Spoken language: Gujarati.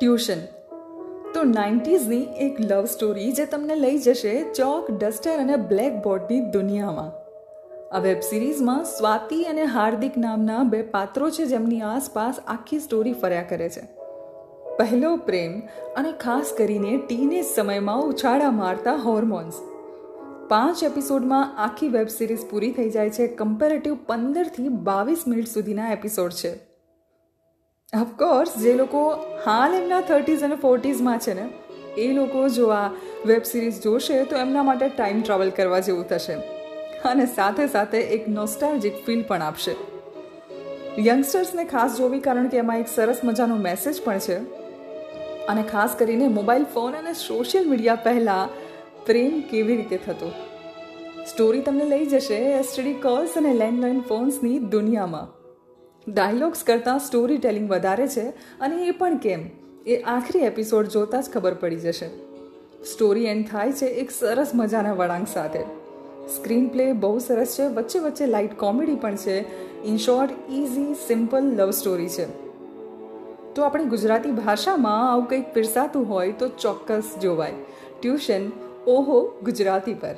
ટ્યુશન. તો નાઇન્ટીઝની એક લવ સ્ટોરી જે તમને લઈ જશે ચોક, ડસ્ટર અને બ્લેક બોર્ડની દુનિયામાં. આ વેબ સિરીઝમાં સ્વાતિ અને હાર્દિક નામના બે પાત્રો છે જેમની આસપાસ આખી સ્ટોરી ફર્યા કરે છે. પહેલો પ્રેમ અને ખાસ કરીને ટીનેજ સમયમાં ઉછાળા મારતા હોર્મોન્સ. પાંચ એપિસોડમાં આખી વેબ સિરીઝ પૂરી થઈ જાય છે. કમ્પેરેટિવ પંદરથી બાવીસ મિનિટ સુધીના એપિસોડ છે. ઓફકોર્સ જે લોકો હાલ એમના થર્ટીઝ અને ફોર્ટીઝમાં છે ને, એ લોકો જો આ વેબ સિરીઝ જોશે તો એમના માટે ટાઈમ ટ્રાવેલ કરવા જેવું થશે. અને સાથે સાથે એક નોસ્ટાલજિક ફીલ પણ આપશે. યંગસ્ટર્સને ખાસ જોવી કારણ કે એમાં એક સરસ મજાનો મેસેજ પણ છે. અને ખાસ કરીને મોબાઈલ ફોન અને સોશિયલ મીડિયા પહેલાં પ્રેમ કેવી રીતે થતો? સ્ટોરી તમને લઈ જશે એસટીડી કોલ્સ અને લેન્ડલાઇન ફોન્સની દુનિયામાં. ડાયલોગ્સ કરતાં સ્ટોરી ટેલિંગ વધારે છે અને એ પણ કેમ? એ આખરી એપિસોડ જોતાં જ ખબર પડી જશે. સ્ટોરી એન્ડ થાય છે એક સરસ મજાના વળાંક સાથે. સ્ક્રીન પ્લે બહુ સરસ છે, વચ્ચે વચ્ચે લાઇટ કોમેડી પણ છે. In short easy simple love story છે. તો આપણી ગુજરાતી ભાષામાં આવું કંઈક પીરસાતું હોય તો ચોક્કસ જોવાય. ટ્યુશન ઓહો, ગુજરાતી પર.